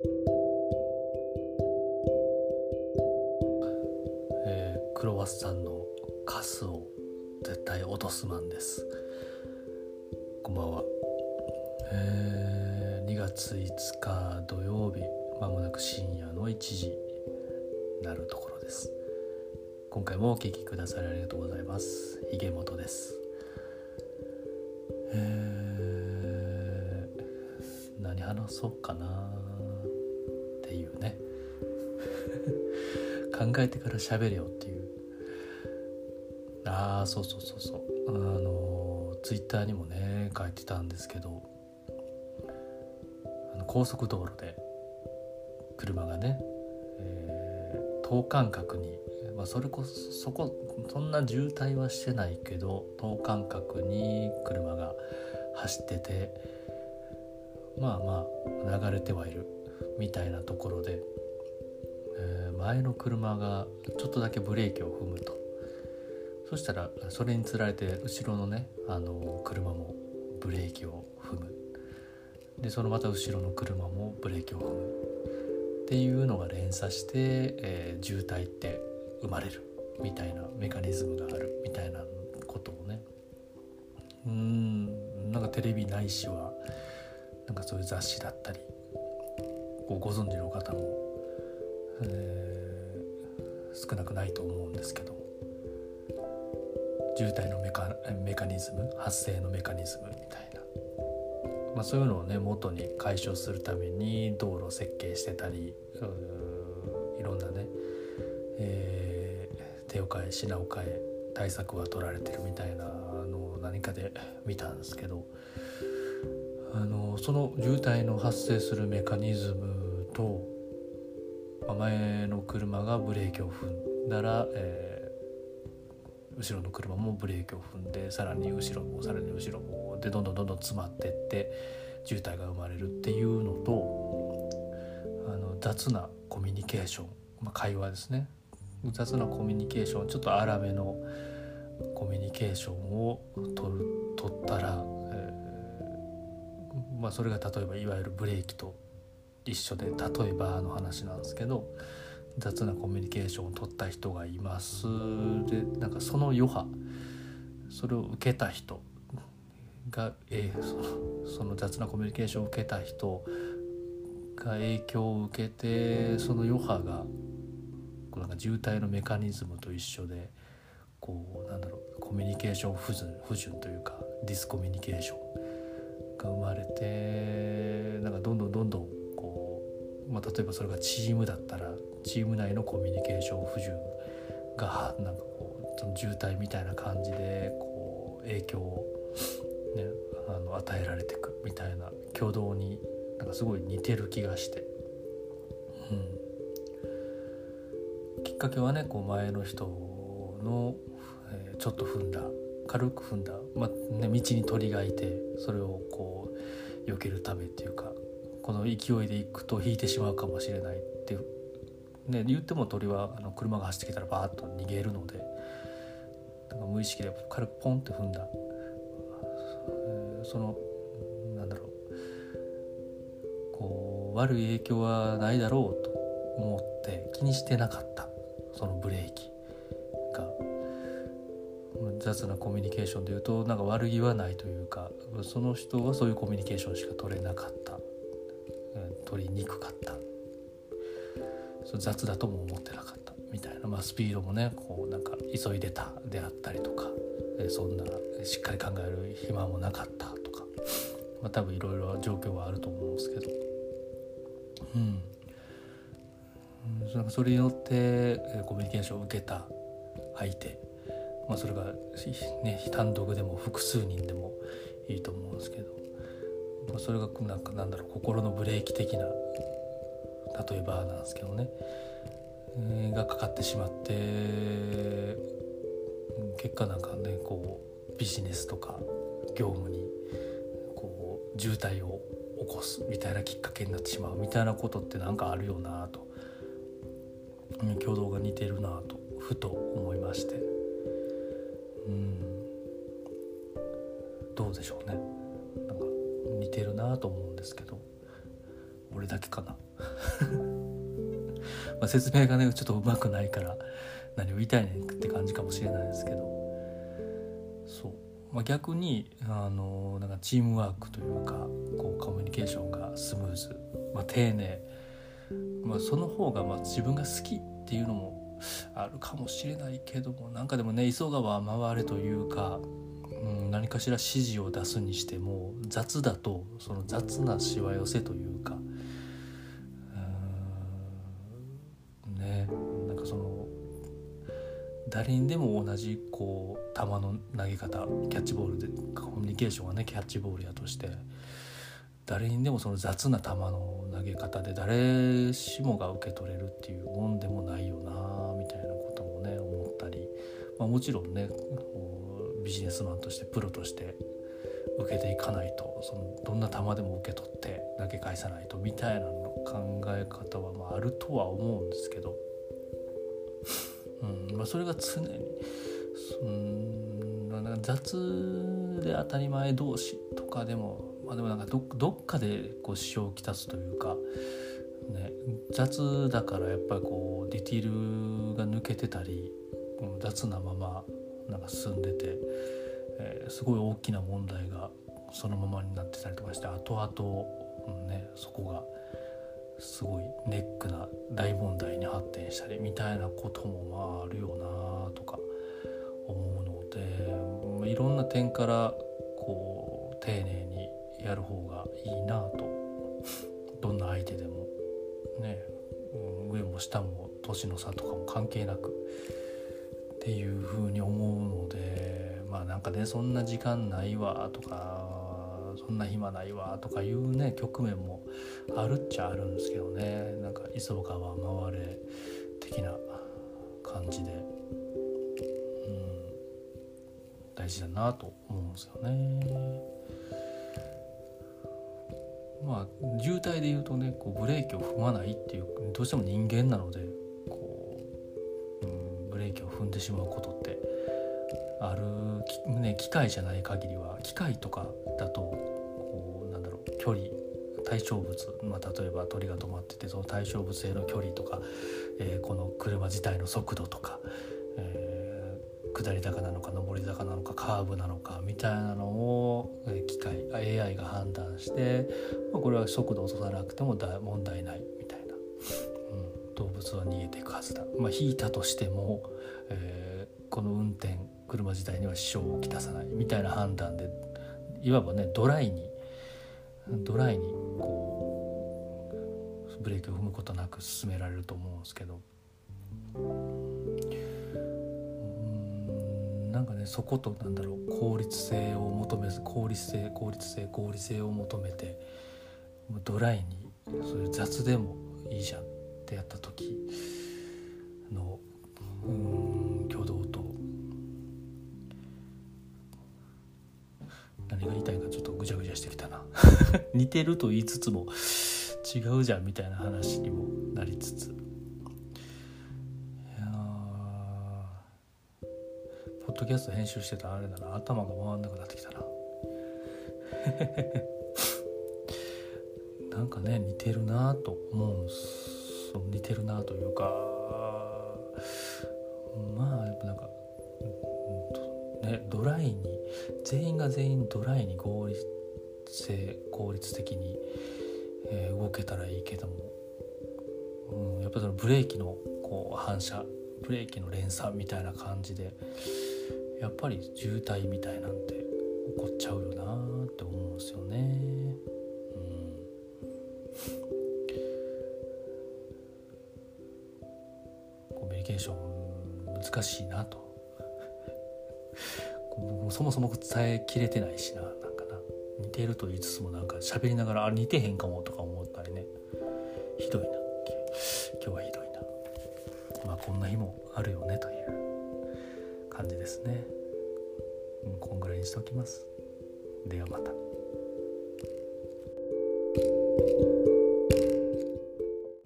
えー、クロワッサンのカスを絶対落とすマンです。こんばんは、えー、2月5日土曜日まもなく深夜の1時なるところです。今回もお聴きくださりありがとうございます。ひげもとです。えー、何話そうかな。考えてから喋れよっていう。ああそうそうそうそう。あのツイッターにもね書いてたんですけど。あの高速道路で車がね、えー、等間隔に、まあ、それこそそこそんな渋滞はしてないけど等間隔に車が走っててまあまあ流れてはいるみたいなところで、え、前の車がちょっとだけブレーキを踏むと。そしたらそれにつられて後ろのねあの車もブレーキを踏む。でそのまた後ろの車もブレーキを踏む。っていうのが連鎖して、えー、渋滞って生まれる。みたいなメカニズムがある。みたいなことをね。うんなんかテレビないしはなんかそういう雑誌だったりご存知の方も、えー、少なくないと思うんですけど。渋滞のメカメカニズム発生のメカニズムみたいな、まあ、そういうのをね元に解消するために道路設計してたりいろんなね、えー、手を変え品を変え対策は取られてるみたいなのを何かで見たんですけど。あのその渋滞の発生するメカニズムと前の車がブレーキを踏んだら、えー後ろの車もブレーキを踏んでさらに後ろもさらに後ろもでどんどんどんどん詰まってって渋滞が生まれるっていうのとあの雑なコミュニケーション、まあ、会話ですね。雑なコミュニケーションちょっと荒めのコミュニケーションを取る取ったら、えー、まあ、それが例えばいわゆるブレーキと一緒で例えばの話なんですけど雑なコミュニケーションを取った人がいます。でなんかその余波それを受けた人が、えー、そのその雑なコミュニケーションを受けた人が影響を受けてその余波がこうなんか渋滞のメカニズムと一緒でこうなんだろうコミュニケーション不順不順というかディスコミュニケーションが生まれてなんかどんどんどんどん、まあ、例えばそれがチームだったらチーム内のコミュニケーション不順がなんかこうその渋滞みたいな感じでこう影響を、ね、あの与えられていくみたいな挙動になんかすごい似てる気がして、うん、きっかけはねこう前の人の、えー、ちょっと踏んだ軽く踏んだ、まあね、道に鳥がいてそれをこう避けるためっていうかこの勢いで行くと引いてしまうかもしれないっていうね、言っても鳥はあの車が走ってきたらバーッと逃げるのでなんか無意識で軽くポンって踏んだ、そのなんだろう。こう悪い影響はないだろうと思って気にしてなかった。そのブレーキが。雑なコミュニケーションでいうとなんか悪気はないというかその人はそういうコミュニケーションしか取れなかった。取りにくかった。雑だとも思ってなかった。みたいな、まあ、スピードもねこうなんか急いでたであったりとか。そんなしっかり考える暇もなかったとか、まあ、多分いろいろ状況はあると思うんですけど。うん。それによってコミュニケーションを受けた相手、まあ、それが、ね、単独でも複数人でもいいと思うんですけど、それがなんかなんだろう心のブレーキ的な例えばなんですけどね、えー、がかかってしまって結果なんかねこうビジネスとか業務にこう渋滞を起こすみたいなきっかけになってしまうみたいなことって何かあるよなと。共同が似てるなとふと思いまして。うんどうでしょうね。似てるなと思うんですけど俺だけかな？ま説明がねちょっとうまくないから何を言いたいねんって感じかもしれないですけど。そう、まあ、逆にあのなんかチームワークというかこうコミュニケーションがスムーズ、まあ、丁寧、まあ、その方がま自分が好きっていうのもあるかもしれないけどもなんかでもね急がば回れというか、うん、何かしら指示を出すにしても雑だとその雑なしわ寄せというかうんねなんかその誰にでも同じこう球の投げ方キャッチボールでコミュニケーションはねキャッチボールやとして誰にでもその雑な球の投げ方で誰しもが受け取れるっていうもんでもないよなみたいなこともね思ったり、まあ、もちろんねビジネスマンとしてプロとして受けていかないとそのどんな球でも受け取って投げ返さないとみたいなの考え方はまああるとは思うんですけど、うんまあ、それが常にうんなんか雑で当たり前同士とかでも、まあ、でもなんかどどっかでこう支障をきたすというか、ね、雑だからやっぱりこうディティールが抜けてたり雑なままなんか進んでて、えー、すごい大きな問題がそのままになってたりとかして後々、うんね、そこがすごいネックな大問題に発展したりみたいなこともまああるよなとか思うのでいろんな点からこう丁寧にやる方がいいなと。どんな相手でもね上も下も年の差とかも関係なくっていうふうに思うのでまあなんかねそんな時間ないわとかそんな暇ないわとかいうね局面もあるっちゃあるんですけどね。なんか急がば回れ的な感じで、うん、大事だなと思うんですよね。まあ渋滞で言うとねこうブレーキを踏まないっていうどうしても人間なので、ーキを踏んでしまうことってある、ね、機械じゃない限りは機械とかだとこうなんだろう距離対象物、まあ、例えば鳥が止まっててその対象物への距離とか、えー、この車自体の速度とか、えー、下り坂なのか上り坂なのかカーブなのかみたいなのを、機械 AI が判断して、まあ、これは速度を落とさなくてもだ問題ないみたいな、うん、動物は逃げていくはずだ。まあ、引いたとしても、えー、この運転車自体には支障をきたさないみたいな判断でいわばねドライにドライにこうブレーキを踏むことなく進められると思うんですけど。うんなんかねそことなんだろう効率性を求めず効率性効率性効率性を求めてドライにそういう雑でもいいじゃんってやった時のうん 似てると言いつつも違うじゃんみたいな話にもなりつつ。いやポッドキャスト編集してたあれだな頭が回んなくなってきたな。なんかね似てるなと思うんす。似てるなというかまあやっぱなんかねドライに全員が全員ドライに合理性効率的に、えー、動けたらいいけども、うん、やっぱりそのブレーキのこう反射ブレーキの連鎖みたいな感じでやっぱり渋滞みたいなんて起こっちゃうよなって思うんですよね。うん、コミュニケーション難しいなと。もうそもそも伝えきれてないしな。似てると言いつつもなんか喋りながらあ似てへんかもとか思ったりね。ひどいな。今日はひどいな。まあこんな日もあるよねという感じですね、うん、こんぐらいにしておきます。ではまた。